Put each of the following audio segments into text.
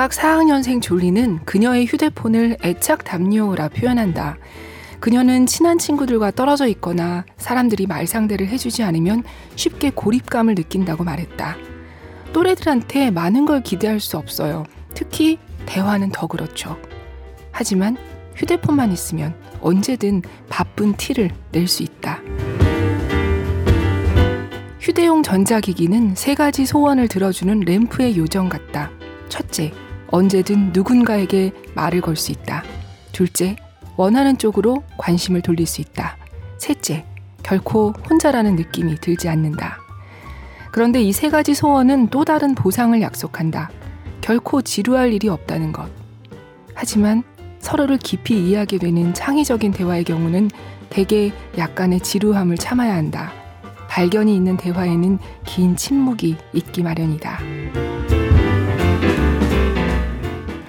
대학 4학년생 졸리는 그녀의 휴대폰을 애착 담요라 표현한다. 그녀는 친한 친구들과 떨어져 있거나 사람들이 말상대를 해주지 않으면 쉽게 고립감을 느낀다고 말했다. 또래들한테 많은 걸 기대할 수 없어요. 특히 대화는 더 그렇죠. 하지만 휴대폰만 있으면 언제든 바쁜 티를 낼 수 있다. 휴대용 전자기기는 세 가지 소원을 들어주는 램프의 요정 같다. 첫째, 언제든 누군가에게 말을 걸 수 있다. 둘째, 원하는 쪽으로 관심을 돌릴 수 있다. 셋째, 결코 혼자라는 느낌이 들지 않는다. 그런데 이 세 가지 소원은 또 다른 보상을 약속한다. 결코 지루할 일이 없다는 것. 하지만 서로를 깊이 이해하게 되는 창의적인 대화의 경우는 대개 약간의 지루함을 참아야 한다. 발견이 있는 대화에는 긴 침묵이 있기 마련이다.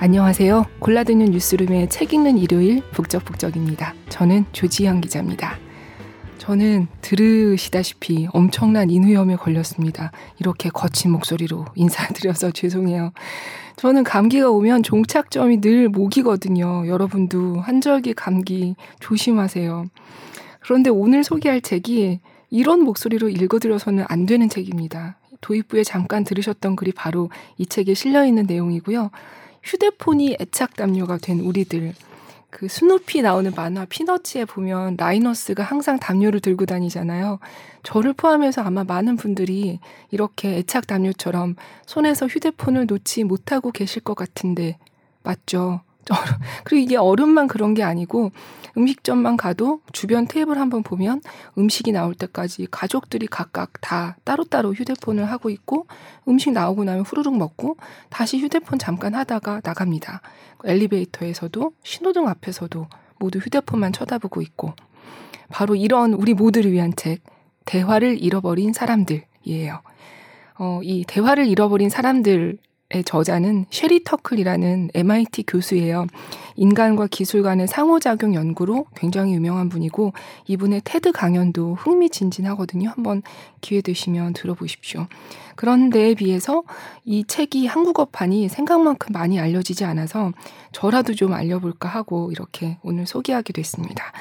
안녕하세요. 골라듣는 뉴스룸의 책 읽는 일요일 북적북적입니다. 저는 조지현 기자입니다. 저는 들으시다시피 엄청난 인후염에 걸렸습니다. 이렇게 거친 목소리로 인사드려서 죄송해요. 저는 감기가 오면 종착점이 늘 목이거든요. 여러분도 한절기 감기 조심하세요. 그런데 오늘 소개할 책이 이런 목소리로 읽어드려서는 안 되는 책입니다. 도입부에 잠깐 들으셨던 글이 바로 이 책에 실려 있는 내용이고요. 휴대폰이 애착 담요가 된 우리들. 그 스누피 나오는 만화 피너츠에 보면 라이너스가 항상 담요를 들고 다니잖아요. 저를 포함해서 아마 많은 분들이 이렇게 애착 담요처럼 손에서 휴대폰을 놓지 못하고 계실 것 같은데 맞죠? 그리고 이게 얼음만 그런 게 아니고 음식점만 가도 주변 테이블 한번 보면 음식이 나올 때까지 가족들이 각각 다 따로따로 휴대폰을 하고 있고 음식 나오고 나면 후루룩 먹고 다시 휴대폰 잠깐 하다가 나갑니다. 엘리베이터에서도 신호등 앞에서도 모두 휴대폰만 쳐다보고 있고 바로 이런 우리 모두를 위한 책 대화를 잃어버린 사람들이에요. 어, 이 대화를 잃어버린 사람들 저자는 쉐리 터클이라는 MIT 교수예요. 인간과 기술 간의 상호작용 연구로 굉장히 유명한 분이고 이분의 테드 강연도 흥미진진하거든요. 한번 기회 되시면 들어보십시오. 그런데에 비해서 이 책이 한국어판이 생각만큼 많이 알려지지 않아서 저라도 좀 알려볼까 하고 이렇게 오늘 소개하게 됐습니다.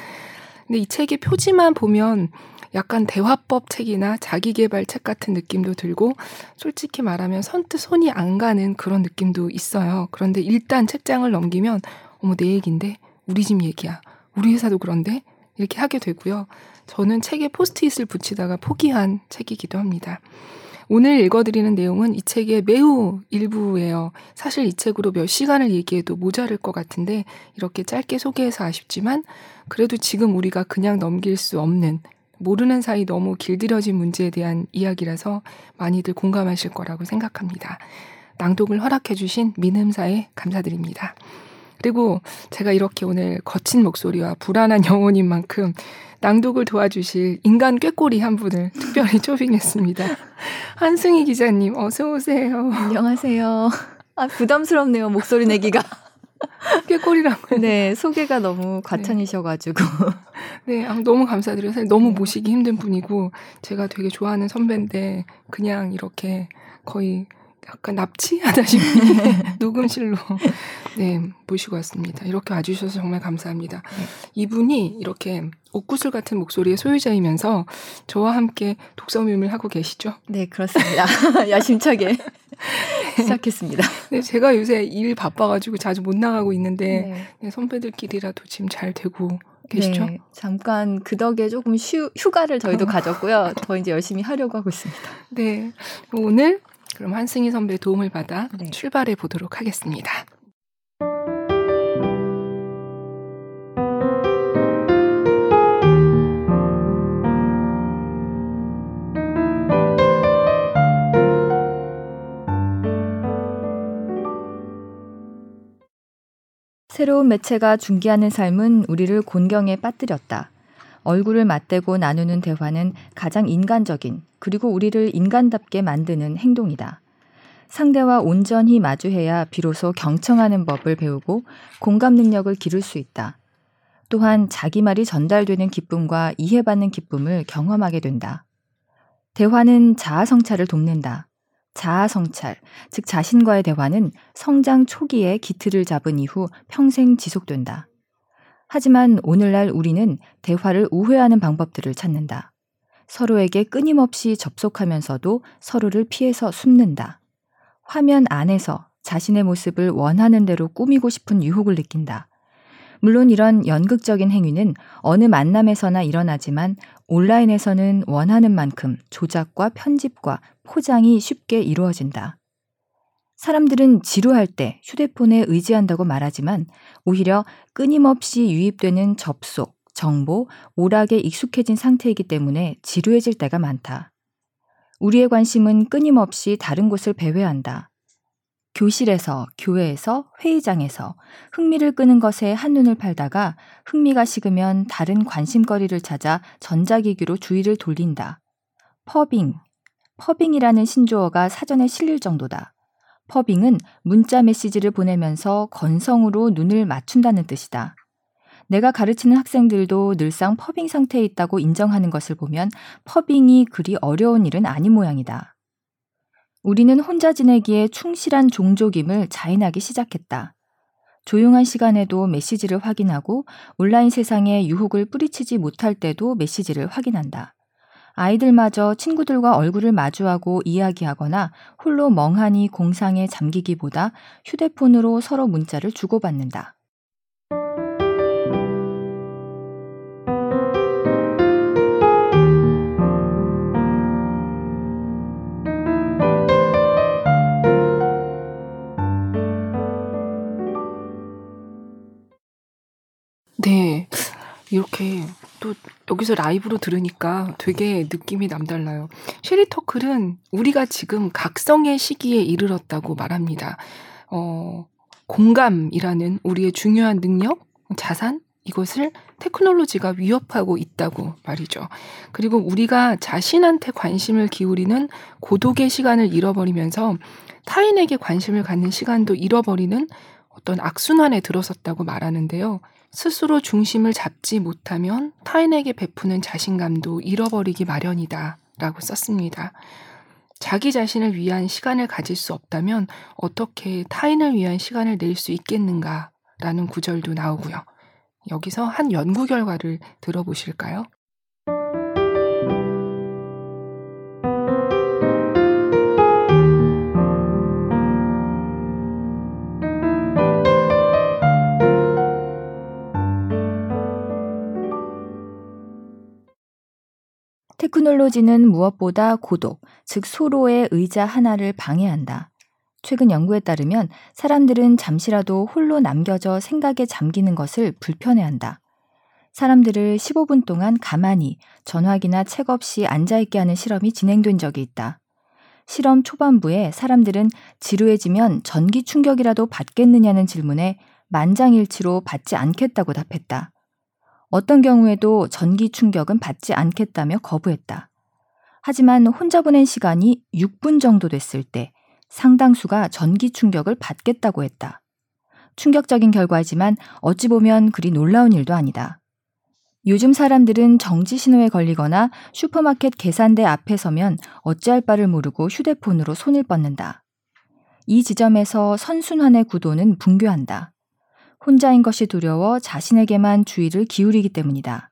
근데 이 책의 표지만 보면 약간 대화법 책이나 자기개발 책 같은 느낌도 들고 솔직히 말하면 선뜻 손이 안 가는 그런 느낌도 있어요. 그런데 일단 책장을 넘기면 어머 내 얘기인데 우리 집 얘기야. 우리 회사도 그런데 이렇게 하게 되고요. 저는 책에 포스트잇을 붙이다가 포기한 책이기도 합니다. 오늘 읽어드리는 내용은 이 책의 매우 일부예요. 사실 이 책으로 몇 시간을 얘기해도 모자랄 것 같은데 이렇게 짧게 소개해서 아쉽지만 그래도 지금 우리가 그냥 넘길 수 없는 모르는 사이 너무 길들여진 문제에 대한 이야기라서 많이들 공감하실 거라고 생각합니다. 낭독을 허락해주신 민음사에 감사드립니다. 그리고 제가 이렇게 오늘 거친 목소리와 불안한 영혼인 만큼 낭독을 도와주실 인간 꾀꼬리 한 분을 특별히 초빙했습니다. 한승희 기자님, 어서오세요. 안녕하세요. 아, 부담스럽네요, 목소리 내기가. 꾀꼬리라고. 네, 소개가 너무 과찬이셔가지고. 네, 아, 너무 감사드려요. 사실 너무 모시기 힘든 분이고, 제가 되게 좋아하는 선배인데, 그냥 이렇게 거의 약간 납치하다시피 녹음실로 네 모시고 왔습니다. 이렇게 와주셔서 정말 감사합니다. 네. 이분이 이렇게 옥구슬 같은 목소리의 소유자이면서 저와 함께 독서 모임을 하고 계시죠? 네 그렇습니다. 야심차게 시작했습니다. 네, 제가 요새 일 바빠가지고 자주 못 나가고 있는데 네. 네, 선배들끼리라도 지금 잘 되고 계시죠? 네, 잠깐 그 덕에 조금 휴, 휴가를 저희도 가졌고요. 더 이제 열심히 하려고 하고 있습니다. 네, 오늘 그럼 한승희 선배의 도움을 받아 네. 출발해 보도록 하겠습니다. 새로운 매체가 중계하는 삶은 우리를 곤경에 빠뜨렸다. 얼굴을 맞대고 나누는 대화는 가장 인간적인 그리고 우리를 인간답게 만드는 행동이다. 상대와 온전히 마주해야 비로소 경청하는 법을 배우고 공감 능력을 기를 수 있다. 또한 자기 말이 전달되는 기쁨과 이해받는 기쁨을 경험하게 된다. 대화는 자아 성찰을 돕는다. 자아 성찰, 즉 자신과의 대화는 성장 초기에 기틀을 잡은 이후 평생 지속된다. 하지만 오늘날 우리는 대화를 우회하는 방법들을 찾는다. 서로에게 끊임없이 접속하면서도 서로를 피해서 숨는다. 화면 안에서 자신의 모습을 원하는 대로 꾸미고 싶은 유혹을 느낀다. 물론 이런 연극적인 행위는 어느 만남에서나 일어나지만 온라인에서는 원하는 만큼 조작과 편집과 포장이 쉽게 이루어진다. 사람들은 지루할 때 휴대폰에 의지한다고 말하지만 오히려 끊임없이 유입되는 접속, 정보, 오락에 익숙해진 상태이기 때문에 지루해질 때가 많다. 우리의 관심은 끊임없이 다른 곳을 배회한다. 교실에서, 교회에서, 회의장에서 흥미를 끄는 것에 한눈을 팔다가 흥미가 식으면 다른 관심거리를 찾아 전자기기로 주의를 돌린다. Phubbing. Phubbing이라는 신조어가 사전에 실릴 정도다. Phubbing은 문자 메시지를 보내면서 건성으로 눈을 맞춘다는 뜻이다. 내가 가르치는 학생들도 늘상 phubbing 상태에 있다고 인정하는 것을 보면 phubbing이 그리 어려운 일은 아닌 모양이다. 우리는 혼자 지내기에 충실한 종족임을 자인하기 시작했다. 조용한 시간에도 메시지를 확인하고 온라인 세상의 유혹을 뿌리치지 못할 때도 메시지를 확인한다. 아이들마저 친구들과 얼굴을 마주하고 이야기하거나 홀로 멍하니 공상에 잠기기보다 휴대폰으로 서로 문자를 주고받는다. 여기서 라이브로 들으니까 되게 느낌이 남달라요. 쉐리 터클은 우리가 지금 각성의 시기에 이르렀다고 말합니다. 어, 공감이라는 우리의 중요한 능력, 자산, 이것을 테크놀로지가 위협하고 있다고 말이죠. 그리고 우리가 자신한테 관심을 기울이는 고독의 시간을 잃어버리면서 타인에게 관심을 갖는 시간도 잃어버리는 어떤 악순환에 들어섰다고 말하는데요. 스스로 중심을 잡지 못하면 타인에게 베푸는 자신감도 잃어버리기 마련이다. 라고 썼습니다. 자기 자신을 위한 시간을 가질 수 없다면 어떻게 타인을 위한 시간을 낼 수 있겠는가? 라는 구절도 나오고요. 여기서 한 연구 결과를 들어보실까요? 테크놀로지는 무엇보다 고독, 즉 소로의 의자 하나를 방해한다. 최근 연구에 따르면 사람들은 잠시라도 홀로 남겨져 생각에 잠기는 것을 불편해한다. 사람들을 15분 동안 가만히 전화기나 책 없이 앉아있게 하는 실험이 진행된 적이 있다. 실험 초반부에 사람들은 지루해지면 전기 충격이라도 받겠느냐는 질문에 만장일치로 받지 않겠다고 답했다. 어떤 경우에도 전기 충격은 받지 않겠다며 거부했다. 하지만 혼자 보낸 시간이 6분 정도 됐을 때 상당수가 전기 충격을 받겠다고 했다. 충격적인 결과이지만 어찌 보면 그리 놀라운 일도 아니다. 요즘 사람들은 정지 신호에 걸리거나 슈퍼마켓 계산대 앞에 서면 어찌할 바를 모르고 휴대폰으로 손을 뻗는다. 이 지점에서 선순환의 구도는 붕괴한다. 혼자인 것이 두려워 자신에게만 주의를 기울이기 때문이다.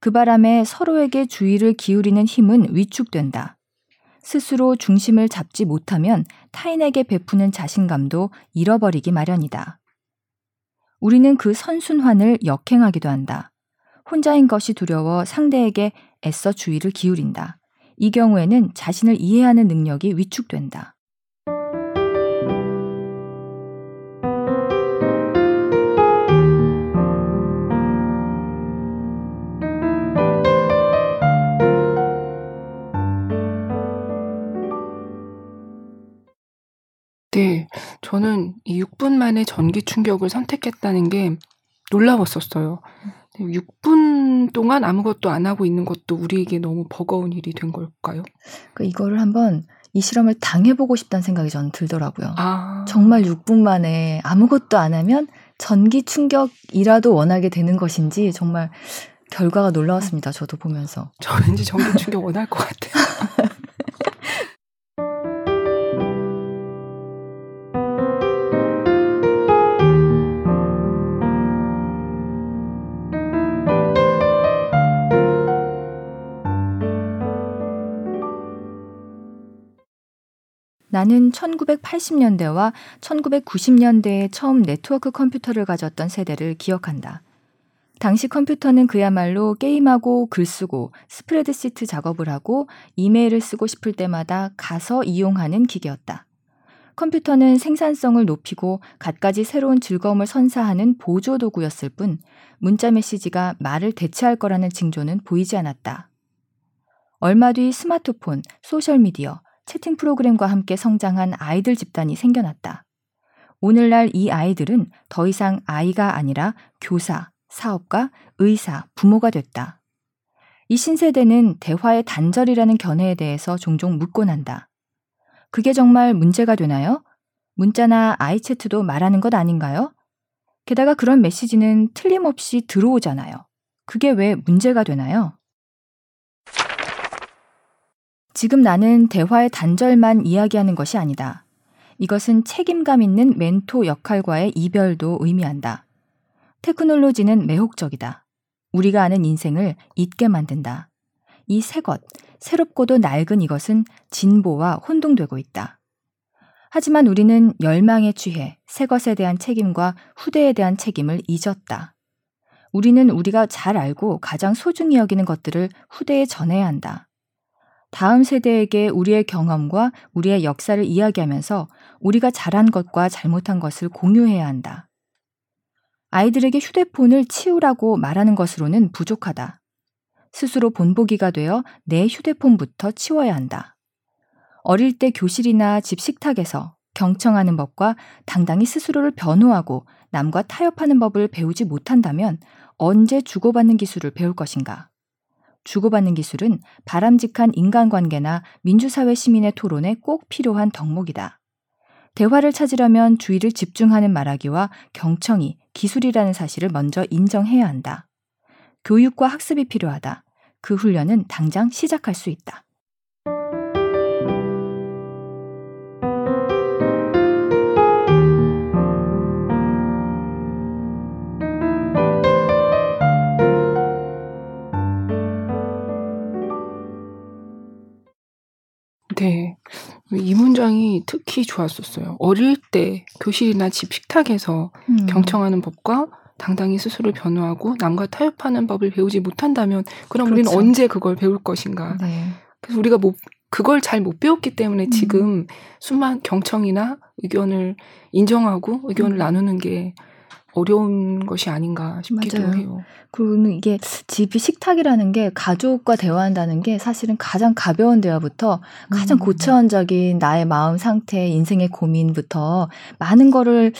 그 바람에 서로에게 주의를 기울이는 힘은 위축된다. 스스로 중심을 잡지 못하면 타인에게 베푸는 자신감도 잃어버리기 마련이다. 우리는 그 선순환을 역행하기도 한다. 혼자인 것이 두려워 상대에게 애써 주의를 기울인다. 이 경우에는 자신을 이해하는 능력이 위축된다. 저는 이 6분 만에 전기 충격을 선택했다는 게 놀라웠었어요. 6분 동안 아무것도 안 하고 있는 것도 우리에게 너무 버거운 일이 된 걸까요? 그 이거를 한번 이 실험을 당해보고 싶다는 생각이 저는 들더라고요. 아. 정말 6분 만에 아무것도 안 하면 전기 충격이라도 원하게 되는 것인지 정말 결과가 놀라웠습니다. 저도 보면서. 저 왠지 전기 충격 원할 것 같아요. 나는 1980년대와 1990년대에 처음 네트워크 컴퓨터를 가졌던 세대를 기억한다. 당시 컴퓨터는 그야말로 게임하고 글 쓰고 스프레드시트 작업을 하고 이메일을 쓰고 싶을 때마다 가서 이용하는 기계였다. 컴퓨터는 생산성을 높이고 갖가지 새로운 즐거움을 선사하는 보조 도구였을 뿐 문자 메시지가 말을 대체할 거라는 징조는 보이지 않았다. 얼마 뒤 스마트폰, 소셜미디어, 채팅 프로그램과 함께 성장한 아이들 집단이 생겨났다. 오늘날 이 아이들은 더 이상 아이가 아니라 교사, 사업가, 의사, 부모가 됐다. 이 신세대는 대화의 단절이라는 견해에 대해서 종종 묻곤 한다. 그게 정말 문제가 되나요? 문자나 아이채트도 말하는 것 아닌가요? 게다가 그런 메시지는 틀림없이 들어오잖아요. 그게 왜 문제가 되나요? 지금 나는 대화의 단절만 이야기하는 것이 아니다. 이것은 책임감 있는 멘토 역할과의 이별도 의미한다. 테크놀로지는 매혹적이다. 우리가 아는 인생을 잊게 만든다. 이 새 것, 새롭고도 낡은 이것은 진보와 혼동되고 있다. 하지만 우리는 열망에 취해 새 것에 대한 책임과 후대에 대한 책임을 잊었다. 우리는 우리가 잘 알고 가장 소중히 여기는 것들을 후대에 전해야 한다. 다음 세대에게 우리의 경험과 우리의 역사를 이야기하면서 우리가 잘한 것과 잘못한 것을 공유해야 한다. 아이들에게 휴대폰을 치우라고 말하는 것으로는 부족하다. 스스로 본보기가 되어 내 휴대폰부터 치워야 한다. 어릴 때 교실이나 집 식탁에서 경청하는 법과 당당히 스스로를 변호하고 남과 타협하는 법을 배우지 못한다면 언제 주고받는 기술을 배울 것인가? 주고받는 기술은 바람직한 인간관계나 민주사회 시민의 토론에 꼭 필요한 덕목이다. 대화를 찾으려면 주의를 집중하는 말하기와 경청이 기술이라는 사실을 먼저 인정해야 한다. 교육과 학습이 필요하다. 그 훈련은 당장 시작할 수 있다. 이 문장이 특히 좋았었어요. 어릴 때 교실이나 집 식탁에서 음. 경청하는 법과 당당히 스스로 변호하고 남과 타협하는 법을 배우지 못한다면 그럼 그렇죠. 우리는 언제 그걸 배울 것인가? 네. 그래서 우리가 못 그걸 잘 못 배웠기 때문에 음. 지금 수만 경청이나 의견을 인정하고 의견을 음. 나누는 게 어려운 것이 아닌가 싶기도 맞아요. 해요. 그리고 이게 집이 식탁이라는 게 가족과 대화한다는 게 사실은 가장 가벼운 대화부터 가장 음. 고차원적인 나의 마음 상태, 인생의 고민부터 많은 거를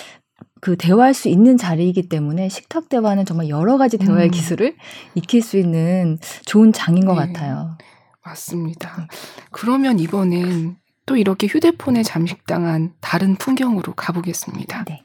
그 대화할 수 있는 자리이기 때문에 식탁 대화는 정말 여러 가지 대화의 음. 기술을 익힐 수 있는 좋은 장인 것 네. 같아요. 맞습니다. 그러면 이번엔 또 이렇게 휴대폰에 잠식당한 다른 풍경으로 가보겠습니다. 네.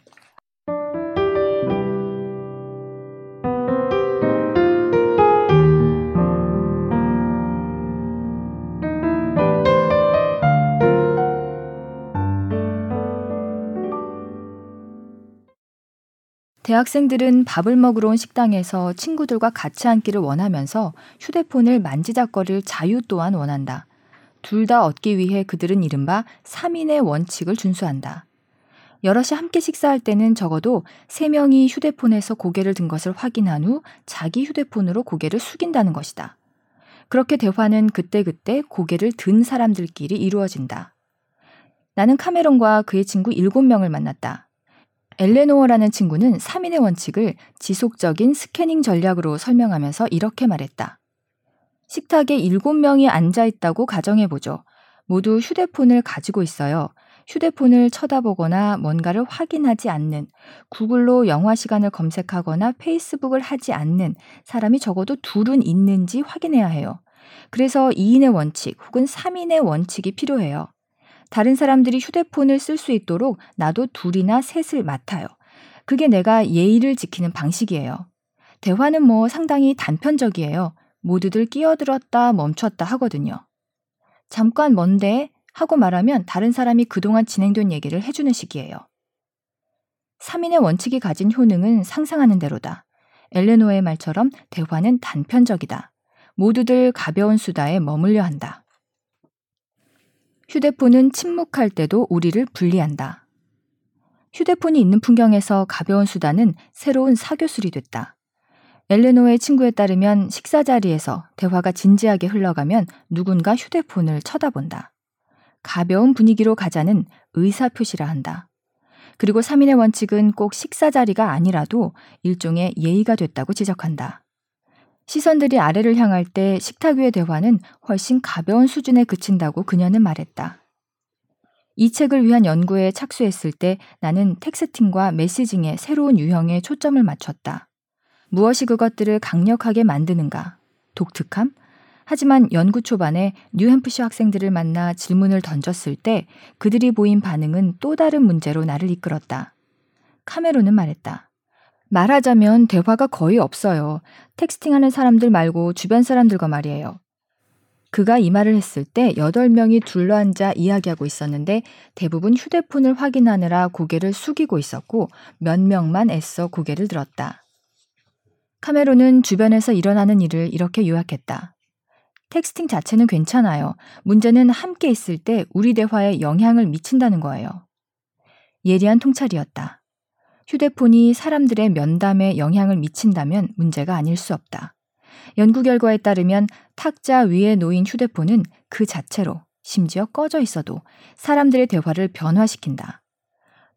대학생들은 밥을 먹으러 온 식당에서 친구들과 같이 앉기를 원하면서 휴대폰을 만지작거릴 자유 또한 원한다. 둘 다 얻기 위해 그들은 이른바 3인의 원칙을 준수한다. 여럿이 함께 식사할 때는 적어도 3명이 휴대폰에서 고개를 든 것을 확인한 후 자기 휴대폰으로 고개를 숙인다는 것이다. 그렇게 대화는 그때그때 고개를 든 사람들끼리 이루어진다. 나는 카메론과 그의 친구 7명을 만났다. 엘레노어라는 친구는 3인의 원칙을 지속적인 스캐닝 전략으로 설명하면서 이렇게 말했다. 식탁에 7명이 앉아 있다고 가정해보죠. 모두 휴대폰을 가지고 있어요. 휴대폰을 쳐다보거나 뭔가를 확인하지 않는, 구글로 영화 시간을 검색하거나 페이스북을 하지 않는 사람이 적어도 둘은 있는지 확인해야 해요. 그래서 2인의 원칙 혹은 3인의 원칙이 필요해요. 다른 사람들이 휴대폰을 쓸 수 있도록 나도 둘이나 셋을 맡아요. 그게 내가 예의를 지키는 방식이에요. 대화는 뭐 상당히 단편적이에요. 모두들 끼어들었다 멈췄다 하거든요. 잠깐 뭔데? 하고 말하면 다른 사람이 그동안 진행된 얘기를 해주는 식이에요. 3인의 원칙이 가진 효능은 상상하는 대로다. 엘레노의 말처럼 대화는 단편적이다. 모두들 가벼운 수다에 머물려 한다. 휴대폰은 침묵할 때도 우리를 분리한다. 휴대폰이 있는 풍경에서 가벼운 수다는 새로운 사교술이 됐다. 엘레노의 친구에 따르면 식사 자리에서 대화가 진지하게 흘러가면 누군가 휴대폰을 쳐다본다. 가벼운 분위기로 가자는 의사표시라 한다. 그리고 3인의 원칙은 꼭 식사 자리가 아니라도 일종의 예의가 됐다고 지적한다. 시선들이 아래를 향할 때 식탁 위의 대화는 훨씬 가벼운 수준에 그친다고 그녀는 말했다. 이 책을 위한 연구에 착수했을 때 나는 텍스팅과 메시징의 새로운 유형에 초점을 맞췄다. 무엇이 그것들을 강력하게 만드는가? 독특함? 하지만 연구 초반에 뉴햄프시 학생들을 만나 질문을 던졌을 때 그들이 보인 반응은 또 다른 문제로 나를 이끌었다. 카메론은 말했다. 말하자면 대화가 거의 없어요. 텍스팅하는 사람들 말고 주변 사람들과 말이에요. 그가 이 말을 했을 때 8명이 둘러앉아 이야기하고 있었는데 대부분 휴대폰을 확인하느라 고개를 숙이고 있었고 몇 명만 애써 고개를 들었다. 카메론은 주변에서 일어나는 일을 이렇게 요약했다. 텍스팅 자체는 괜찮아요. 문제는 함께 있을 때 우리 대화에 영향을 미친다는 거예요. 예리한 통찰이었다. 휴대폰이 사람들의 면담에 영향을 미친다면 문제가 아닐 수 없다. 연구 결과에 따르면 탁자 위에 놓인 휴대폰은 그 자체로 심지어 꺼져 있어도 사람들의 대화를 변화시킨다.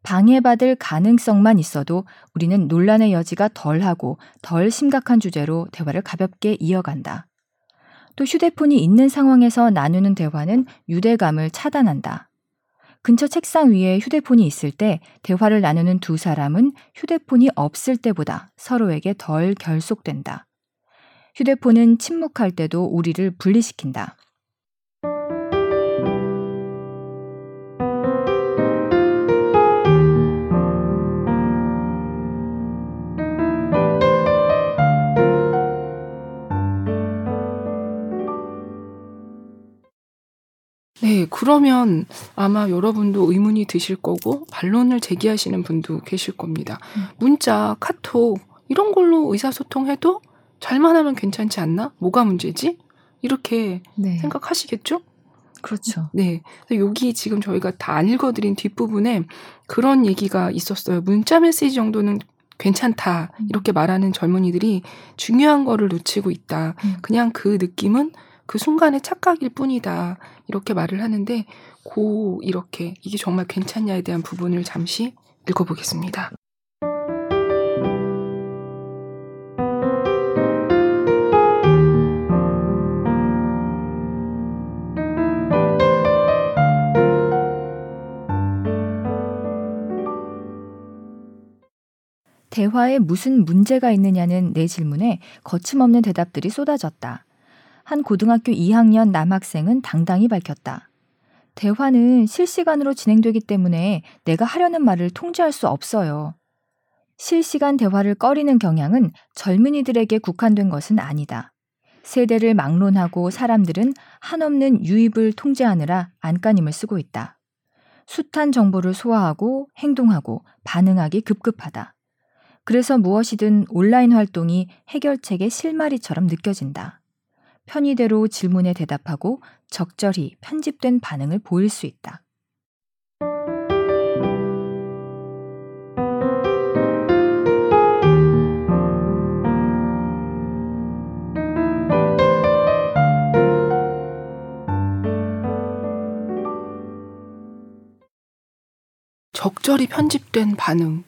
방해받을 가능성만 있어도 우리는 논란의 여지가 덜하고 덜 심각한 주제로 대화를 가볍게 이어간다. 또 휴대폰이 있는 상황에서 나누는 대화는 유대감을 차단한다. 근처 책상 위에 휴대폰이 있을 때 대화를 나누는 두 사람은 휴대폰이 없을 때보다 서로에게 덜 결속된다. 휴대폰은 침묵할 때도 우리를 분리시킨다. 네, 그러면 아마 여러분도 의문이 드실 거고 반론을 제기하시는 분도 계실 겁니다. 음. 문자, 카톡 이런 걸로 의사소통해도 잘만 하면 괜찮지 않나? 뭐가 문제지? 이렇게 네. 생각하시겠죠? 그렇죠. 네. 여기 지금 저희가 다 안 읽어드린 뒷부분에 그런 얘기가 있었어요. 문자 메시지 정도는 괜찮다. 음. 이렇게 말하는 젊은이들이 중요한 거를 놓치고 있다. 음. 그냥 그 느낌은 그 순간의 착각일 뿐이다. 이렇게 말을 하는데, 고, 이렇게, 이게 정말 괜찮냐에 대한 부분을 잠시 읽어보겠습니다. 대화에 무슨 문제가 있느냐는 내 질문에 거침없는 대답들이 쏟아졌다. 한 고등학교 2학년 남학생은 당당히 밝혔다. 대화는 실시간으로 진행되기 때문에 내가 하려는 말을 통제할 수 없어요. 실시간 대화를 꺼리는 경향은 젊은이들에게 국한된 것은 아니다. 세대를 막론하고 사람들은 한없는 유입을 통제하느라 안간힘을 쓰고 있다. 숱한 정보를 소화하고 행동하고 반응하기 급급하다. 그래서 무엇이든 온라인 활동이 해결책의 실마리처럼 느껴진다. 편의대로 질문에 대답하고 적절히 편집된 반응을 보일 수 있다. 적절히 편집된 반응.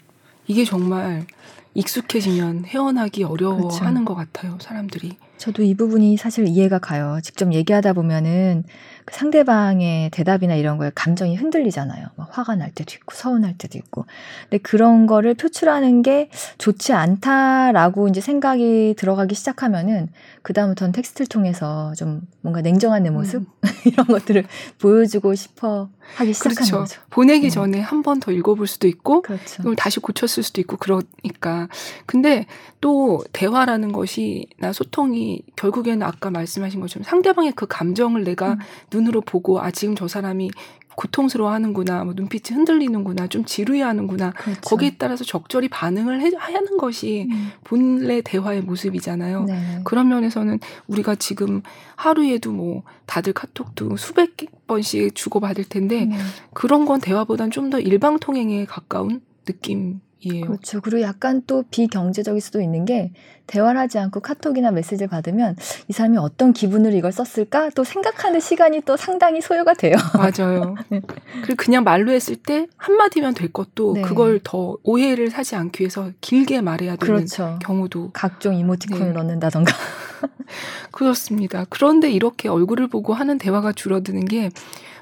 이게 정말 익숙해지면 헤어나기 어려워하는 그렇죠. 것 같아요, 사람들이. 저도 이 부분이 사실 이해가 가요. 직접 얘기하다 보면은 그 상대방의 대답이나 이런 거에 감정이 흔들리잖아요. 막 화가 날 때도 있고 서운할 때도 있고. 근데 그런 거를 표출하는 게 좋지 않다라고 이제 생각이 들어가기 시작하면은 그다음부터는 텍스트를 통해서 좀 뭔가 냉정한 내 모습 음. 이런 것들을 보여주고 싶어 하기 시작하는 그렇죠. 거죠. 보내기 네. 전에 한 번 더 읽어볼 수도 있고 그렇죠. 그걸 다시 고쳤을 수도 있고 그러니까. 근데 또 대화라는 것이 나 소통이 사람이 결국에는 아까 말씀하신 것처럼 상대방의 그 감정을 내가 음. 눈으로 보고 아 지금 저 사람이 고통스러워하는구나, 뭐 눈빛이 흔들리는구나, 좀 지루해하는구나. 그렇죠. 거기에 따라서 적절히 반응을 해, 하는 것이 음. 본래 대화의 모습이잖아요. 네. 그런 면에서는 우리가 지금 하루에도 뭐 다들 카톡도 수백 번씩 주고받을 텐데 네. 그런 건 대화보단 좀 더 일방통행에 가까운 느낌 이에요. 그렇죠. 그리고 약간 또 비경제적일 수도 있는 게 대화를 하지 않고 카톡이나 메시지를 받으면 이 사람이 어떤 기분으로 이걸 썼을까 또 생각하는 시간이 또 상당히 소요가 돼요. 맞아요. 그리고 그냥 말로 했을 때 한마디면 될 것도 네. 그걸 더 오해를 사지 않기 위해서 길게 말해야 되는 그렇죠. 경우도 각종 이모티콘을 네. 넣는다던가. 그렇습니다. 그런데 이렇게 얼굴을 보고 하는 대화가 줄어드는 게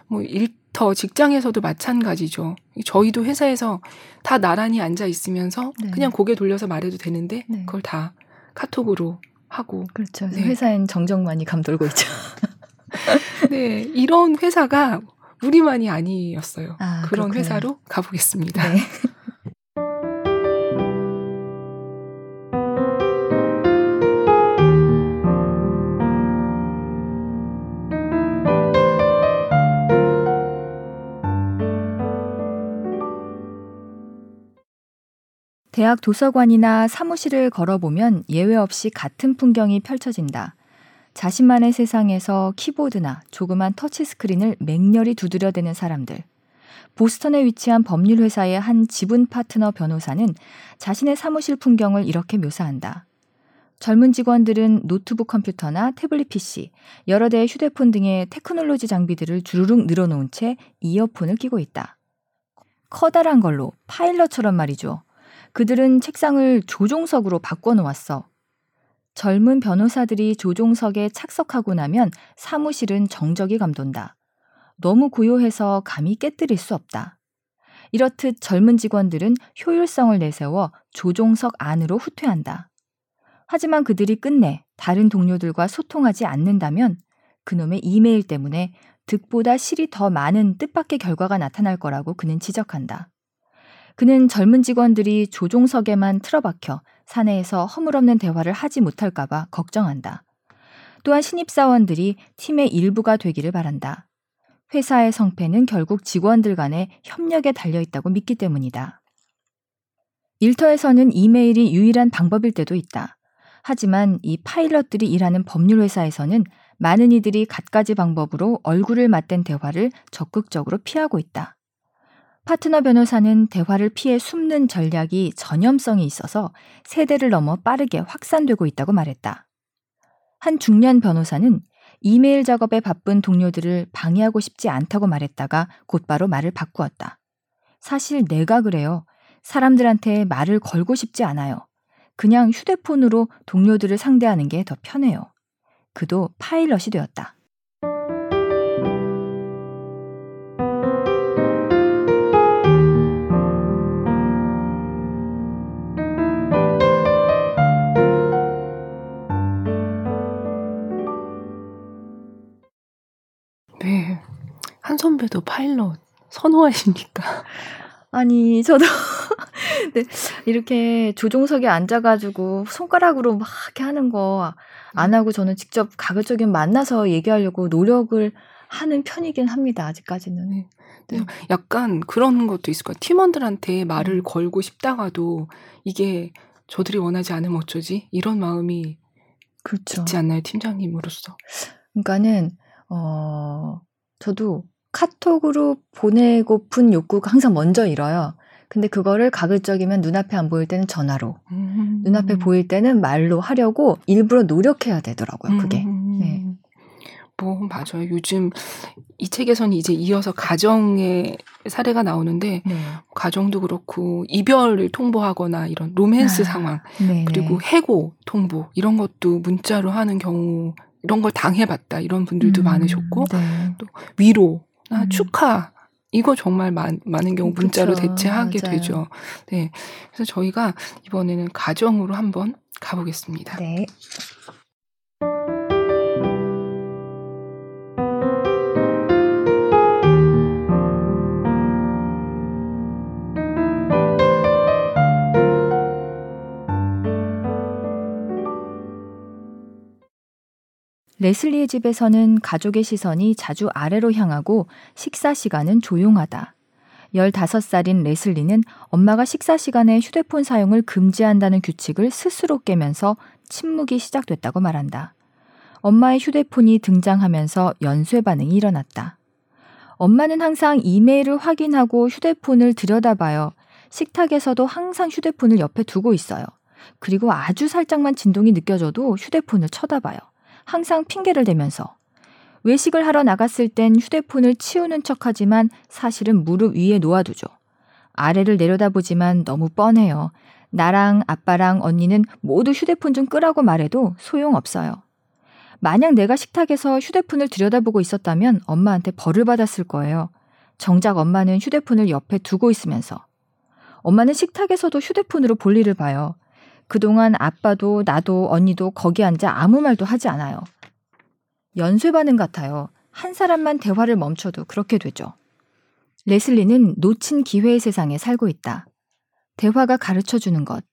뭐 일터 직장에서도 마찬가지죠. 저희도 회사에서 다 나란히 앉아 있으면서 네. 그냥 고개 돌려서 말해도 되는데 네. 그걸 다 카톡으로 하고 그렇죠. 네. 회사엔 정정만이 감돌고 있죠. 네, 이런 회사가 우리만이 아니었어요. 아, 그런 그렇군요. 회사로 가보겠습니다. 대학 도서관이나 사무실을 걸어보면 예외 없이 같은 풍경이 펼쳐진다. 자신만의 세상에서 키보드나 조그만 터치스크린을 맹렬히 두드려대는 사람들. 보스턴에 위치한 법률회사의 한 지분 파트너 변호사는 자신의 사무실 풍경을 이렇게 묘사한다. 젊은 직원들은 노트북 컴퓨터나 태블릿 PC, 여러 대의 휴대폰 등의 테크놀로지 장비들을 주르륵 늘어놓은 채 이어폰을 끼고 있다. 커다란 걸로 파일럿처럼 말이죠. 그들은 책상을 조종석으로 바꿔놓았어. 젊은 변호사들이 조종석에 착석하고 나면 사무실은 정적이 감돈다. 너무 고요해서 감히 깨뜨릴 수 없다. 이렇듯 젊은 직원들은 효율성을 내세워 조종석 안으로 후퇴한다. 하지만 그들이 끝내 다른 동료들과 소통하지 않는다면 그놈의 이메일 때문에 득보다 실이 더 많은 뜻밖의 결과가 나타날 거라고 그는 지적한다. 그는 젊은 직원들이 조종석에만 틀어박혀 사내에서 허물없는 대화를 하지 못할까봐 걱정한다. 또한 신입사원들이 팀의 일부가 되기를 바란다. 회사의 성패는 결국 직원들 간의 협력에 달려 있다고 믿기 때문이다. 일터에서는 이메일이 유일한 방법일 때도 있다. 하지만 이 파일럿들이 일하는 법률회사에서는 많은 이들이 갖가지 방법으로 얼굴을 맞댄 대화를 적극적으로 피하고 있다. 파트너 변호사는 대화를 피해 숨는 전략이 전염성이 있어서 세대를 넘어 빠르게 확산되고 있다고 말했다. 한 중년 변호사는 이메일 작업에 바쁜 동료들을 방해하고 싶지 않다고 말했다가 곧바로 말을 바꾸었다. 사실 내가 그래요. 사람들한테 말을 걸고 싶지 않아요. 그냥 휴대폰으로 동료들을 상대하는 게 더 편해요. 그도 파일럿이 되었다. 선배도 파일럿 선호하십니까? 아니, 저도 네, 이렇게 조종석에 앉아가지고 손가락으로 막 이렇게 하는 거 안 하고 저는 직접 가급적이면 만나서 얘기하려고 노력을 하는 편이긴 합니다. 아직까지는. 네. 네. 약간 그런 것도 있을 거예요. 팀원들한테 말을 음. 걸고 싶다가도 이게 저들이 원하지 않으면 어쩌지? 이런 마음이 그렇죠. 있지 않나요, 팀장님으로서? 그러니까는 어 저도 카톡으로 보내고픈 욕구가 항상 먼저 일어요. 근데 그거를 가급적이면 눈앞에 안 보일 때는 전화로, 음. 눈앞에 보일 때는 말로 하려고 일부러 노력해야 되더라고요. 그게. 음. 네. 뭐 맞아요. 요즘 이 책에서는 이제 이어서 가정의 사례가 나오는데 네. 가정도 그렇고 이별을 통보하거나 이런 로맨스 아, 상황 네. 그리고 해고 통보 이런 것도 문자로 하는 경우 이런 걸 당해봤다 이런 분들도 음, 많으셨고 네. 위로 나 음. 축하 이거 정말 많, 많은 경우 문자로 그쵸, 대체하게 맞아요. 되죠. 네, 그래서 저희가 이번에는 가정으로 한번 가보겠습니다. 네. 레슬리의 집에서는 가족의 시선이 자주 아래로 향하고 식사 시간은 조용하다. 15살인 레슬리는 엄마가 식사 시간에 휴대폰 사용을 금지한다는 규칙을 스스로 깨면서 침묵이 시작됐다고 말한다. 엄마의 휴대폰이 등장하면서 연쇄 반응이 일어났다. 엄마는 항상 이메일을 확인하고 휴대폰을 들여다봐요. 식탁에서도 항상 휴대폰을 옆에 두고 있어요. 그리고 아주 살짝만 진동이 느껴져도 휴대폰을 쳐다봐요. 항상 핑계를 대면서. 외식을 하러 나갔을 땐 휴대폰을 치우는 척 하지만 사실은 무릎 위에 놓아두죠. 아래를 내려다보지만 너무 뻔해요. 나랑 아빠랑 언니는 모두 휴대폰 좀 끄라고 말해도 소용없어요. 만약 내가 식탁에서 휴대폰을 들여다보고 있었다면 엄마한테 벌을 받았을 거예요. 정작 엄마는 휴대폰을 옆에 두고 있으면서. 엄마는 식탁에서도 휴대폰으로 볼일을 봐요. 그동안 아빠도 나도 언니도 거기 앉아 아무 말도 하지 않아요. 연쇄 반응 같아요. 한 사람만 대화를 멈춰도 그렇게 되죠. 레슬리는 놓친 기회의 세상에 살고 있다. 대화가 가르쳐 주는 것,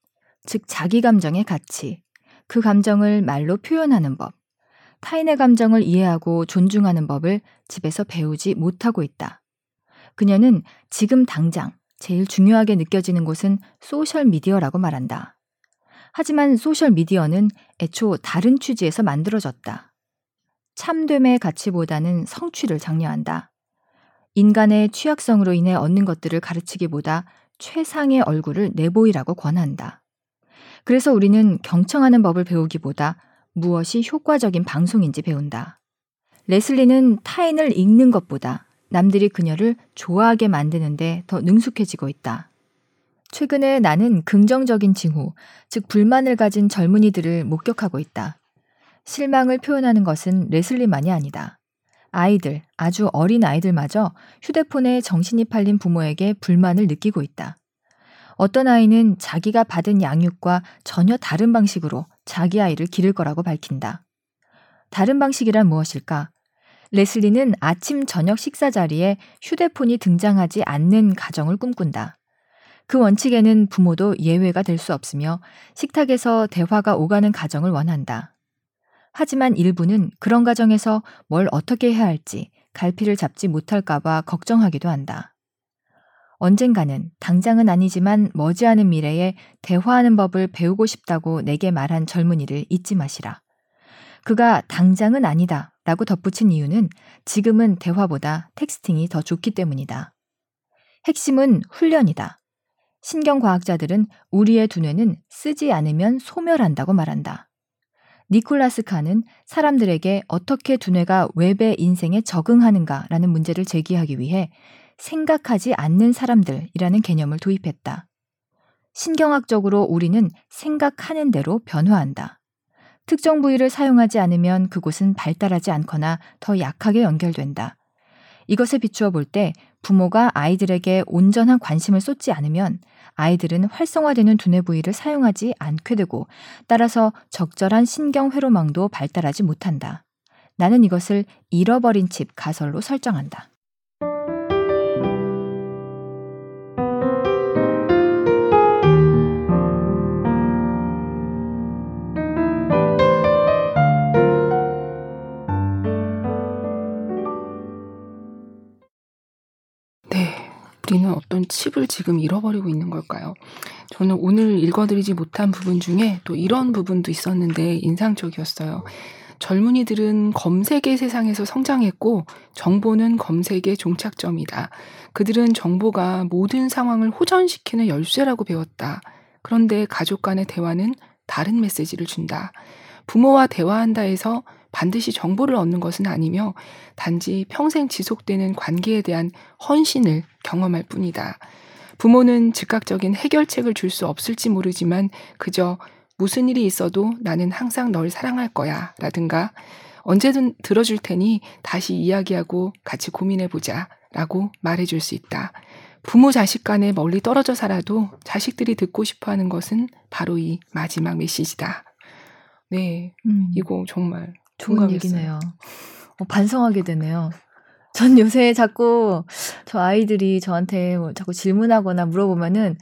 즉 자기 감정의 가치, 그 감정을 말로 표현하는 법, 타인의 감정을 이해하고 존중하는 법을 집에서 배우지 못하고 있다. 그녀는 지금 당장 제일 중요하게 느껴지는 곳은 소셜미디어라고 말한다. 하지만 소셜미디어는 애초 다른 취지에서 만들어졌다. 참됨의 가치보다는 성취를 장려한다. 인간의 취약성으로 인해 얻는 것들을 가르치기보다 최상의 얼굴을 내보이라고 권한다. 그래서 우리는 경청하는 법을 배우기보다 무엇이 효과적인 방송인지 배운다. 레슬리는 타인을 읽는 것보다 남들이 그녀를 좋아하게 만드는데 더 능숙해지고 있다. 최근에 나는 긍정적인 징후, 즉 불만을 가진 젊은이들을 목격하고 있다. 실망을 표현하는 것은 레슬리만이 아니다. 아이들, 아주 어린 아이들마저 휴대폰에 정신이 팔린 부모에게 불만을 느끼고 있다. 어떤 아이는 자기가 받은 양육과 전혀 다른 방식으로 자기 아이를 기를 거라고 밝힌다. 다른 방식이란 무엇일까? 레슬리는 아침 저녁 식사 자리에 휴대폰이 등장하지 않는 가정을 꿈꾼다. 그 원칙에는 부모도 예외가 될 수 없으며 식탁에서 대화가 오가는 가정을 원한다. 하지만 일부는 그런 가정에서 뭘 어떻게 해야 할지 갈피를 잡지 못할까봐 걱정하기도 한다. 언젠가는 당장은 아니지만 머지않은 미래에 대화하는 법을 배우고 싶다고 내게 말한 젊은이를 잊지 마시라. 그가 당장은 아니다 라고 덧붙인 이유는 지금은 대화보다 텍스팅이 더 좋기 때문이다. 핵심은 훈련이다. 신경과학자들은 우리의 두뇌는 쓰지 않으면 소멸한다고 말한다. 니콜라스 칸은 사람들에게 어떻게 두뇌가 웹의 인생에 적응하는가라는 문제를 제기하기 위해 생각하지 않는 사람들이라는 개념을 도입했다. 신경학적으로 우리는 생각하는 대로 변화한다. 특정 부위를 사용하지 않으면 그곳은 발달하지 않거나 더 약하게 연결된다. 이것에 비추어 볼 때 부모가 아이들에게 온전한 관심을 쏟지 않으면 아이들은 활성화되는 두뇌 부위를 사용하지 않게 되고 따라서 적절한 신경 회로망도 발달하지 못한다. 나는 이것을 잃어버린 집 가설로 설정한다. 우리는 어떤 칩을 지금 잃어버리고 있는 걸까요? 저는 오늘 읽어드리지 못한 부분 중에 또 이런 부분도 있었는데 인상적이었어요. 젊은이들은 검색의 세상에서 성장했고 정보는 검색의 종착점이다. 그들은 정보가 모든 상황을 호전시키는 열쇠라고 배웠다. 그런데 가족 간의 대화는 다른 메시지를 준다. 부모와 대화한다 해서 반드시 정보를 얻는 것은 아니며 단지 평생 지속되는 관계에 대한 헌신을 경험할 뿐이다. 부모는 즉각적인 해결책을 줄 수 없을지 모르지만 그저 무슨 일이 있어도 나는 항상 널 사랑할 거야 라든가 언제든 들어줄 테니 다시 이야기하고 같이 고민해 보자 라고 말해줄 수 있다. 부모 자식 간에 멀리 떨어져 살아도 자식들이 듣고 싶어 하는 것은 바로 이 마지막 메시지다. 네, 음. 이거 정말 좋은 얘기네요. 어, 반성하게 되네요. 전 요새 자꾸 저 아이들이 저한테 뭐 자꾸 질문하거나 물어보면은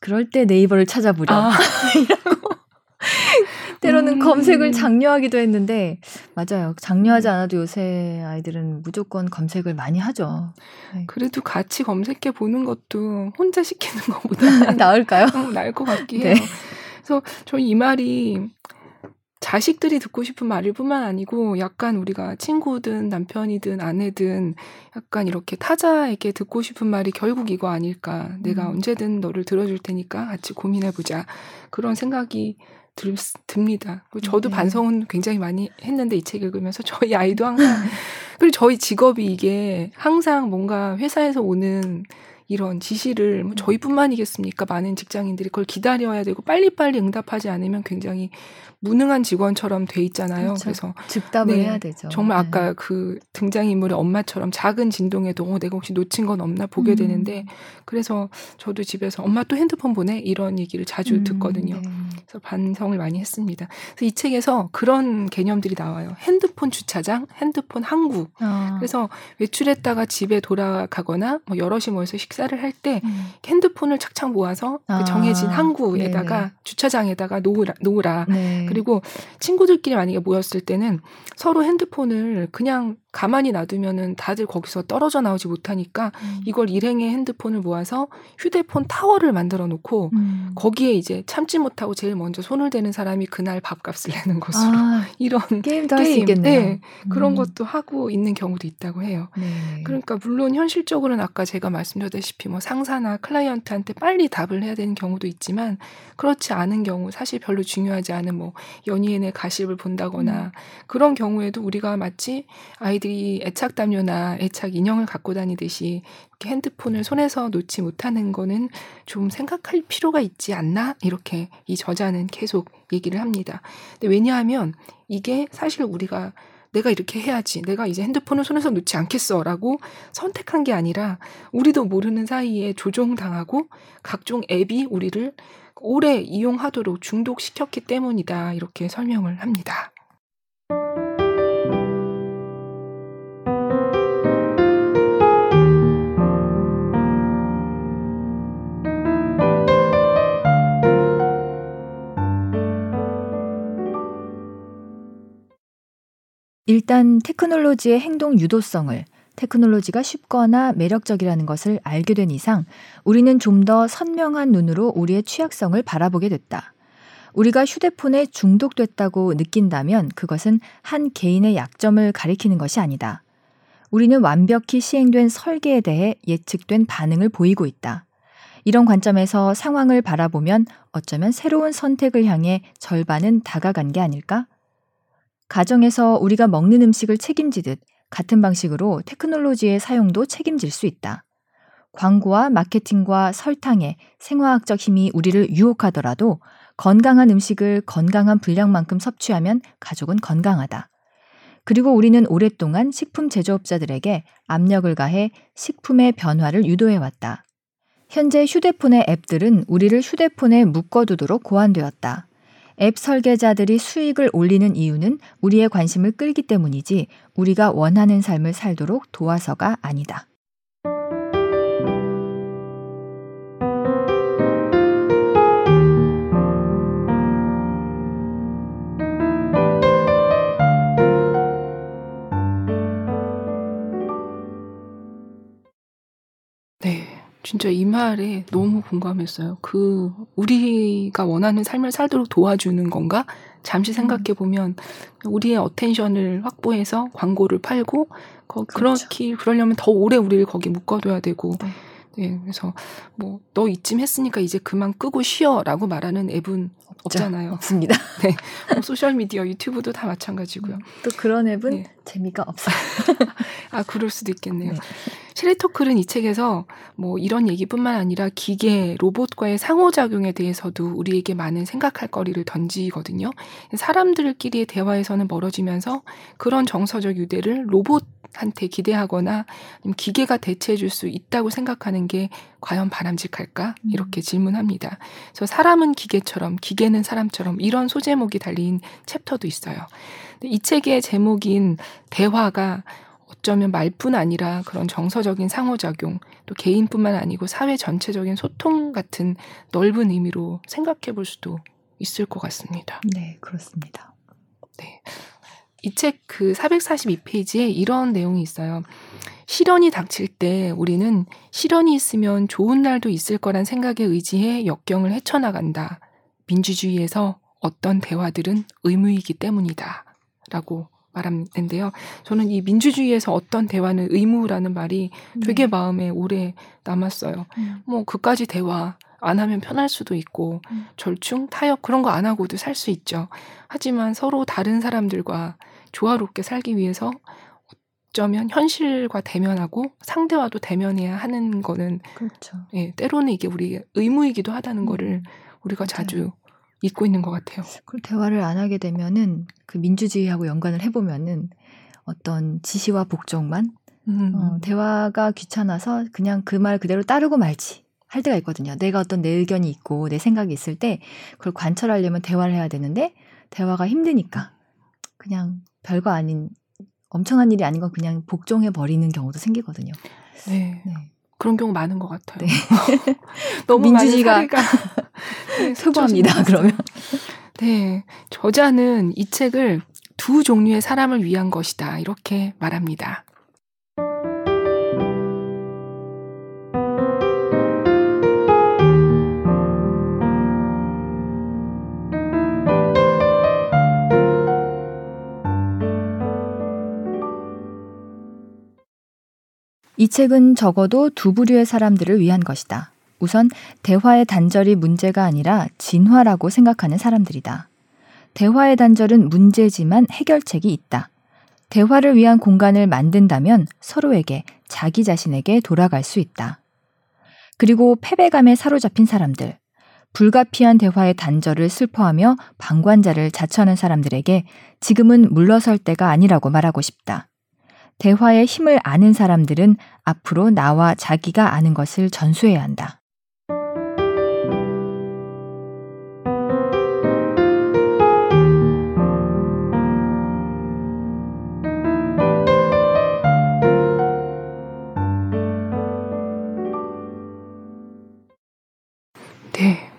그럴 때 네이버를 찾아보려. 아. 이라고. 때로는 음. 검색을 장려하기도 했는데 맞아요. 장려하지 않아도 요새 아이들은 무조건 검색을 많이 하죠. 네. 그래도 같이 검색해 보는 것도 혼자 시키는 것보다 나을까요? 어, 나을 것 같긴 네. 해요. 그래서 저희 이 말이 자식들이 듣고 싶은 말일 뿐만 아니고 약간 우리가 친구든 남편이든 아내든 약간 이렇게 타자에게 듣고 싶은 말이 결국 이거 아닐까. 내가 음. 언제든 너를 들어줄 테니까 같이 고민해보자. 그런 생각이 들, 듭니다. 저도 네. 반성은 굉장히 많이 했는데 이 책 읽으면서 저희 아이도 항상 그리고 저희 직업이 이게 항상 뭔가 회사에서 오는 이런 지시를 뭐 저희뿐만이겠습니까? 많은 직장인들이 그걸 기다려야 되고 빨리빨리 응답하지 않으면 굉장히 무능한 직원처럼 돼 있잖아요. 그렇죠. 그래서 즉답을 네. 해야 되죠. 정말 네. 아까 그 등장 인물의 엄마처럼 작은 진동에도 어, 내가 혹시 놓친 건 없나 보게 음. 되는데 그래서 저도 집에서 엄마 또 핸드폰 보내 이런 얘기를 자주 음, 듣거든요. 네. 그래서 반성을 많이 했습니다. 그래서 이 책에서 그런 개념들이 나와요. 핸드폰 주차장, 핸드폰 항구. 아. 그래서 외출했다가 집에 돌아가거나 뭐 여럿이 모여서 식사를 할때 음. 핸드폰을 착착 모아서 아, 그 정해진 항구에다가. 주차장에다가 놓으라, 놓으라. 네. 그리고 친구들끼리 만약에 모였을 때는 서로 핸드폰을 그냥 가만히 놔두면은 다들 거기서 떨어져 나오지 못하니까 음. 이걸 일행의 핸드폰을 모아서 휴대폰 타워를 만들어 놓고 음. 거기에 이제 참지 못하고 제일 먼저 손을 대는 사람이 그날 밥값을 내는 것으로 아, 이런 게임도 할수 게임, 있겠네요. 네, 그런 음. 것도 하고 있는 경우도 있다고 해요. 네. 그러니까 물론 현실적으로는 아까 제가 말씀드렸다시피 뭐 상사나 클라이언트한테 빨리 답을 해야 되는 경우도 있지만 그렇지 않은 경우 사실 별로 중요하지 않은 뭐 연예인의 가십을 본다거나 음. 그런 경우에도 우리가 마치 아이들 이 애착 담요나 애착 인형을 갖고 다니듯이 이렇게 핸드폰을 손에서 놓지 못하는 거는 좀 생각할 필요가 있지 않나 이렇게 이 저자는 계속 얘기를 합니다. 근데 왜냐하면 이게 사실 우리가 내가 이렇게 해야지. 내가 이제 핸드폰을 손에서 놓지 않겠어 라고 선택한 게 아니라 우리도 모르는 사이에 조종당하고 각종 앱이 우리를 오래 이용하도록 중독시켰기 때문이다. 이렇게 설명을 합니다. 일단 테크놀로지의 행동 유도성을 테크놀로지가 쉽거나 매력적이라는 것을 알게 된 이상 우리는 좀 더 선명한 눈으로 우리의 취약성을 바라보게 됐다. 우리가 휴대폰에 중독됐다고 느낀다면 그것은 한 개인의 약점을 가리키는 것이 아니다. 우리는 완벽히 시행된 설계에 대해 예측된 반응을 보이고 있다. 이런 관점에서 상황을 바라보면 어쩌면 새로운 선택을 향해 절반은 다가간 게 아닐까? 가정에서 우리가 먹는 음식을 책임지듯 같은 방식으로 테크놀로지의 사용도 책임질 수 있다. 광고와 마케팅과 설탕의 생화학적 힘이 우리를 유혹하더라도 건강한 음식을 건강한 분량만큼 섭취하면 가족은 건강하다. 그리고 우리는 오랫동안 식품 제조업자들에게 압력을 가해 식품의 변화를 유도해왔다. 현재 휴대폰의 앱들은 우리를 휴대폰에 묶어두도록 고안되었다. 앱 설계자들이 수익을 올리는 이유는 우리의 관심을 끌기 때문이지 우리가 원하는 삶을 살도록 도와서가 아니다. 진짜 이 말에 너무 공감했어요. 그 우리가 원하는 삶을 살도록 도와주는 건가? 잠시 생각해 보면 우리의 attention을 확보해서 광고를 팔고 거, 그렇죠. 그렇게 그러려면 더 오래 우리를 거기 묶어둬야 되고 네. 네, 그래서 뭐 너 이쯤 했으니까 이제 그만 끄고 쉬어라고 말하는 앱은 없잖아요. 없습니다. 뭐 소셜 미디어, 유튜브도 다 마찬가지고요. 또 그런 앱은 네. 재미가 없어요. 아, 그럴 수도 있겠네요. 네. 셰리 터클은 이 책에서 뭐 이런 얘기뿐만 아니라 기계, 로봇과의 상호작용에 대해서도 우리에게 많은 생각할 거리를 던지거든요. 사람들끼리의 대화에서는 멀어지면서 그런 정서적 유대를 로봇한테 기대하거나 기계가 대체해 줄 수 있다고 생각하는 게 과연 바람직할까? 음. 이렇게 질문합니다. 그래서 사람은 기계처럼, 기계는 사람처럼 이런 소제목이 달린 챕터도 있어요. 이 책의 제목인 대화가 어쩌면 말뿐 아니라 그런 정서적인 상호작용, 또 개인뿐만 아니고 사회 전체적인 소통 같은 넓은 의미로 생각해 볼 수도 있을 것 같습니다. 네, 그렇습니다. 네. 이 책 그 442페이지에 이런 내용이 있어요. 시련이 닥칠 때 우리는 시련이 있으면 좋은 날도 있을 거란 생각에 의지해 역경을 헤쳐나간다. 민주주의에서 어떤 대화들은 의무이기 때문이다. 라고 말하는데요. 저는 이 민주주의에서 어떤 대화는 의무라는 말이 되게 네. 마음에 오래 남았어요. 음. 뭐 그까지 대화 안 하면 편할 수도 있고 음. 절충, 타협 그런 거 안 하고도 살 수 있죠. 하지만 서로 다른 사람들과 조화롭게 살기 위해서 어쩌면 현실과 대면하고 상대와도 대면해야 하는 거는 그렇죠. 예, 때로는 이게 우리 의무이기도 하다는 음. 거를 우리가 맞아요. 자주 잊고 있는 것 같아요. 그 대화를 안 하게 되면은 그 민주주의하고 연관을 해보면은 어떤 지시와 복종만 음. 어, 대화가 귀찮아서 그냥 그 말 그대로 따르고 말지 할 때가 있거든요. 내가 어떤 내 의견이 있고 내 생각이 있을 때 그걸 관철하려면 대화를 해야 되는데 대화가 힘드니까 그냥 별거 아닌 엄청난 일이 아닌 건 그냥 복종해 버리는 경우도 생기거든요. 네. 네. 그런 경우 많은 것 같아요. 네. 너무 민주주의가 네, 것 그러면. 네, 저자는 이 책을 두 종류의 사람을 위한 것이다 이렇게 말합니다. 이 책은 적어도 두 부류의 사람들을 위한 것이다. 우선 대화의 단절이 문제가 아니라 진화라고 생각하는 사람들이다. 대화의 단절은 문제지만 해결책이 있다. 대화를 위한 공간을 만든다면 서로에게 자기 자신에게 돌아갈 수 있다. 그리고 패배감에 사로잡힌 사람들, 불가피한 대화의 단절을 슬퍼하며 방관자를 자처하는 사람들에게 지금은 물러설 때가 아니라고 말하고 싶다. 대화의 힘을 아는 사람들은 앞으로 나와 자기가 아는 것을 전수해야 한다. 네,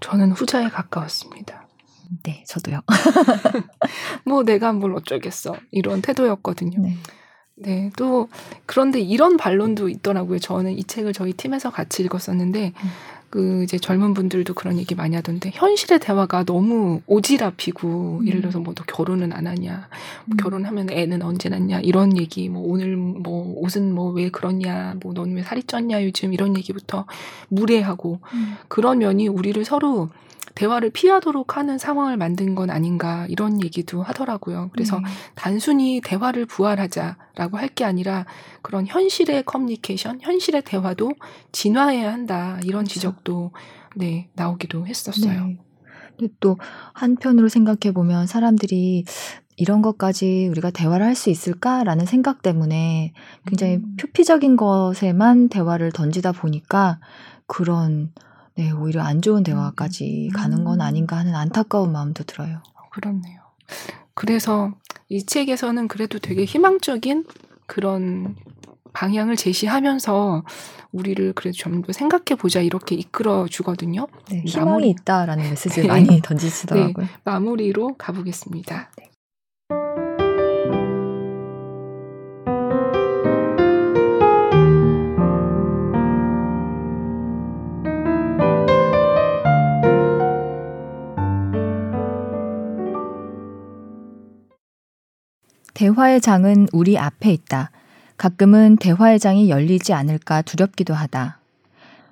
저는 후자에 가까웠습니다. 네, 저도요. 뭐 내가 뭘 어쩌겠어 이런 태도였거든요. 네. 네, 또 그런데 이런 반론도 있더라고요. 저는 이 책을 저희 팀에서 같이 읽었었는데 음. 그 이제 젊은 분들도 그런 얘기 많이 하던데 현실의 대화가 너무 오지랖이고 음. 예를 들어서 뭐 너 결혼은 안 하냐, 뭐 음. 결혼하면 애는 언제 낳냐 이런 얘기, 뭐 오늘 뭐 옷은 뭐 왜 그러냐, 뭐 넌 왜 살이 쪘냐 요즘 이런 얘기부터 무례하고 음. 그런 면이 우리를 서로 대화를 피하도록 하는 상황을 만든 건 아닌가 이런 얘기도 하더라고요. 그래서 네. 단순히 대화를 부활하자라고 할 게 아니라 그런 현실의 커뮤니케이션, 현실의 대화도 진화해야 한다 이런 그렇죠. 지적도 네 나오기도 했었어요. 네. 근데 또 한편으로 생각해 보면 사람들이 이런 것까지 우리가 대화를 할 수 있을까라는 생각 때문에 굉장히 음. 표피적인 것에만 대화를 던지다 보니까 그런 네, 오히려 안 좋은 대화까지 음. 가는 건 아닌가 하는 안타까운 마음도 들어요. 그렇네요. 그래서 이 책에서는 그래도 되게 희망적인 그런 방향을 제시하면서 우리를 그래도 좀더 생각해 보자 이렇게 이끌어 주거든요. 네, 마무리- 희망이 있다라는 메시지를 네. 많이 던지시더라고요. 마무리로 가보겠습니다. 대화의 장은 우리 앞에 있다. 가끔은 대화의 장이 열리지 않을까 두렵기도 하다.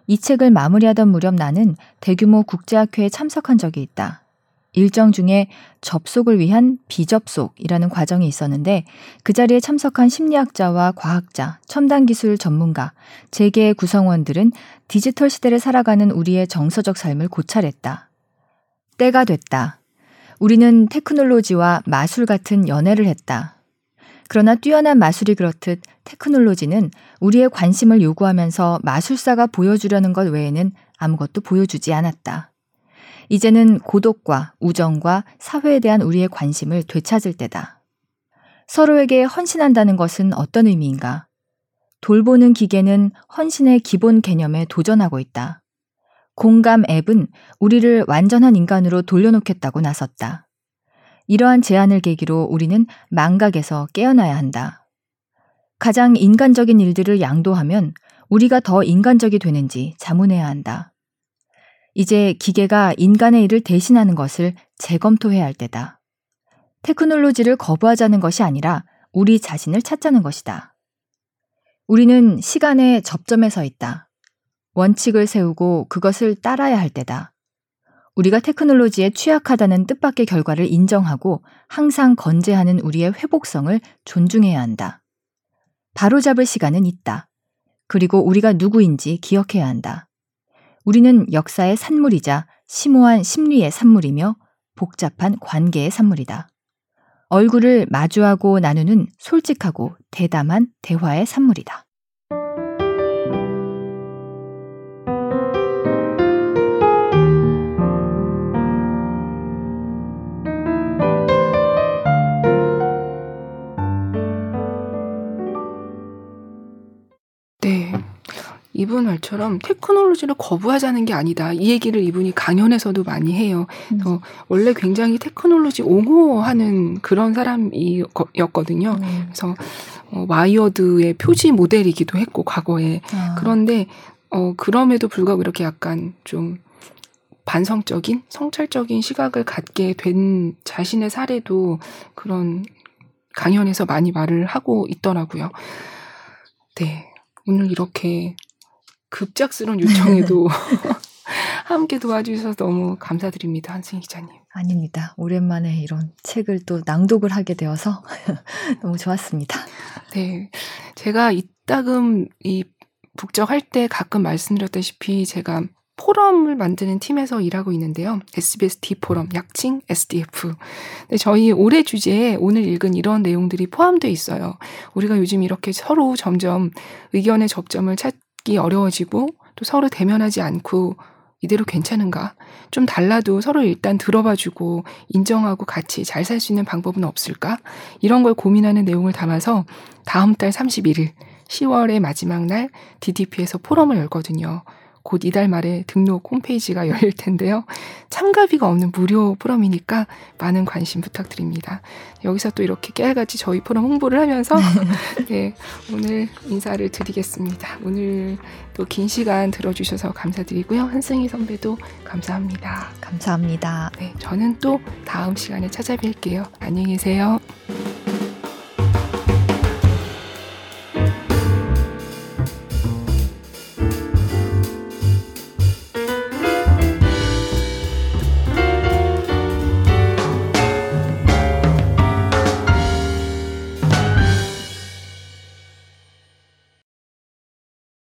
이 책을 마무리하던 무렵 나는 대규모 국제학회에 참석한 적이 있다. 일정 중에 접속을 위한 비접속이라는 과정이 있었는데 그 자리에 참석한 심리학자와 과학자, 첨단 기술 전문가, 재계의 구성원들은 디지털 시대를 살아가는 우리의 정서적 삶을 고찰했다. 때가 됐다. 우리는 테크놀로지와 마술 같은 연애를 했다. 그러나 뛰어난 마술이 그렇듯 테크놀로지는 우리의 관심을 요구하면서 마술사가 보여주려는 것 외에는 아무것도 보여주지 않았다. 이제는 고독과 우정과 사회에 대한 우리의 관심을 되찾을 때다. 서로에게 헌신한다는 것은 어떤 의미인가? 돌보는 기계는 헌신의 기본 개념에 도전하고 있다. 공감 앱은 우리를 완전한 인간으로 돌려놓겠다고 나섰다. 이러한 제안을 계기로 우리는 망각에서 깨어나야 한다. 가장 인간적인 일들을 양도하면 우리가 더 인간적이 되는지 자문해야 한다. 이제 기계가 인간의 일을 대신하는 것을 재검토해야 할 때다. 테크놀로지를 거부하자는 것이 아니라 우리 자신을 찾자는 것이다. 우리는 시간의 접점에 서 있다. 원칙을 세우고 그것을 따라야 할 때다. 우리가 테크놀로지에 취약하다는 뜻밖의 결과를 인정하고 항상 건재하는 우리의 회복성을 존중해야 한다. 바로잡을 시간은 있다. 그리고 우리가 누구인지 기억해야 한다. 우리는 역사의 산물이자 심오한 심리의 산물이며 복잡한 관계의 산물이다. 얼굴을 마주하고 나누는 솔직하고 대담한 대화의 산물이다. 이분 말처럼 테크놀로지를 거부하자는 게 아니다. 이 얘기를 이분이 강연에서도 많이 해요. 어, 원래 굉장히 테크놀로지 옹호하는 그런 사람이었거든요. 음. 그래서 어, 와이어드의 표지 모델이기도 했고 과거에 아. 그런데 어, 그럼에도 불구하고 이렇게 약간 좀 반성적인 성찰적인 시각을 갖게 된 자신의 사례도 그런 강연에서 많이 말을 하고 있더라고요. 네. 오늘 이렇게 급작스러운 요청에도 함께 도와주셔서 너무 감사드립니다. 한승희 기자님. 아닙니다. 오랜만에 이런 책을 또 낭독을 하게 되어서 너무 좋았습니다. 네. 제가 이따금 이 북적할 때 가끔 말씀드렸다시피 제가 포럼을 만드는 팀에서 일하고 있는데요. SBS D 포럼, 약칭 SDF. 근데 저희 올해 주제에 오늘 읽은 이런 내용들이 포함되어 있어요. 우리가 요즘 이렇게 서로 점점 의견의 접점을 찾기 어려워지고 또 서로 대면하지 않고 이대로 괜찮은가? 좀 달라도 서로 일단 들어봐주고 인정하고 같이 잘 살 수 있는 방법은 없을까? 이런 걸 고민하는 내용을 담아서 다음 달 31일 10월의 마지막 날 DDP에서 포럼을 열거든요. 곧 이달 말에 등록 홈페이지가 열릴 텐데요. 참가비가 없는 무료 포럼이니까 많은 관심 부탁드립니다. 여기서 또 이렇게 깨알같이 저희 포럼 홍보를 하면서 네, 오늘 인사를 드리겠습니다. 오늘 또 긴 시간 들어주셔서 감사드리고요. 한승희 선배도 감사합니다. 감사합니다. 네, 저는 또 다음 시간에 찾아뵐게요. 안녕히 계세요.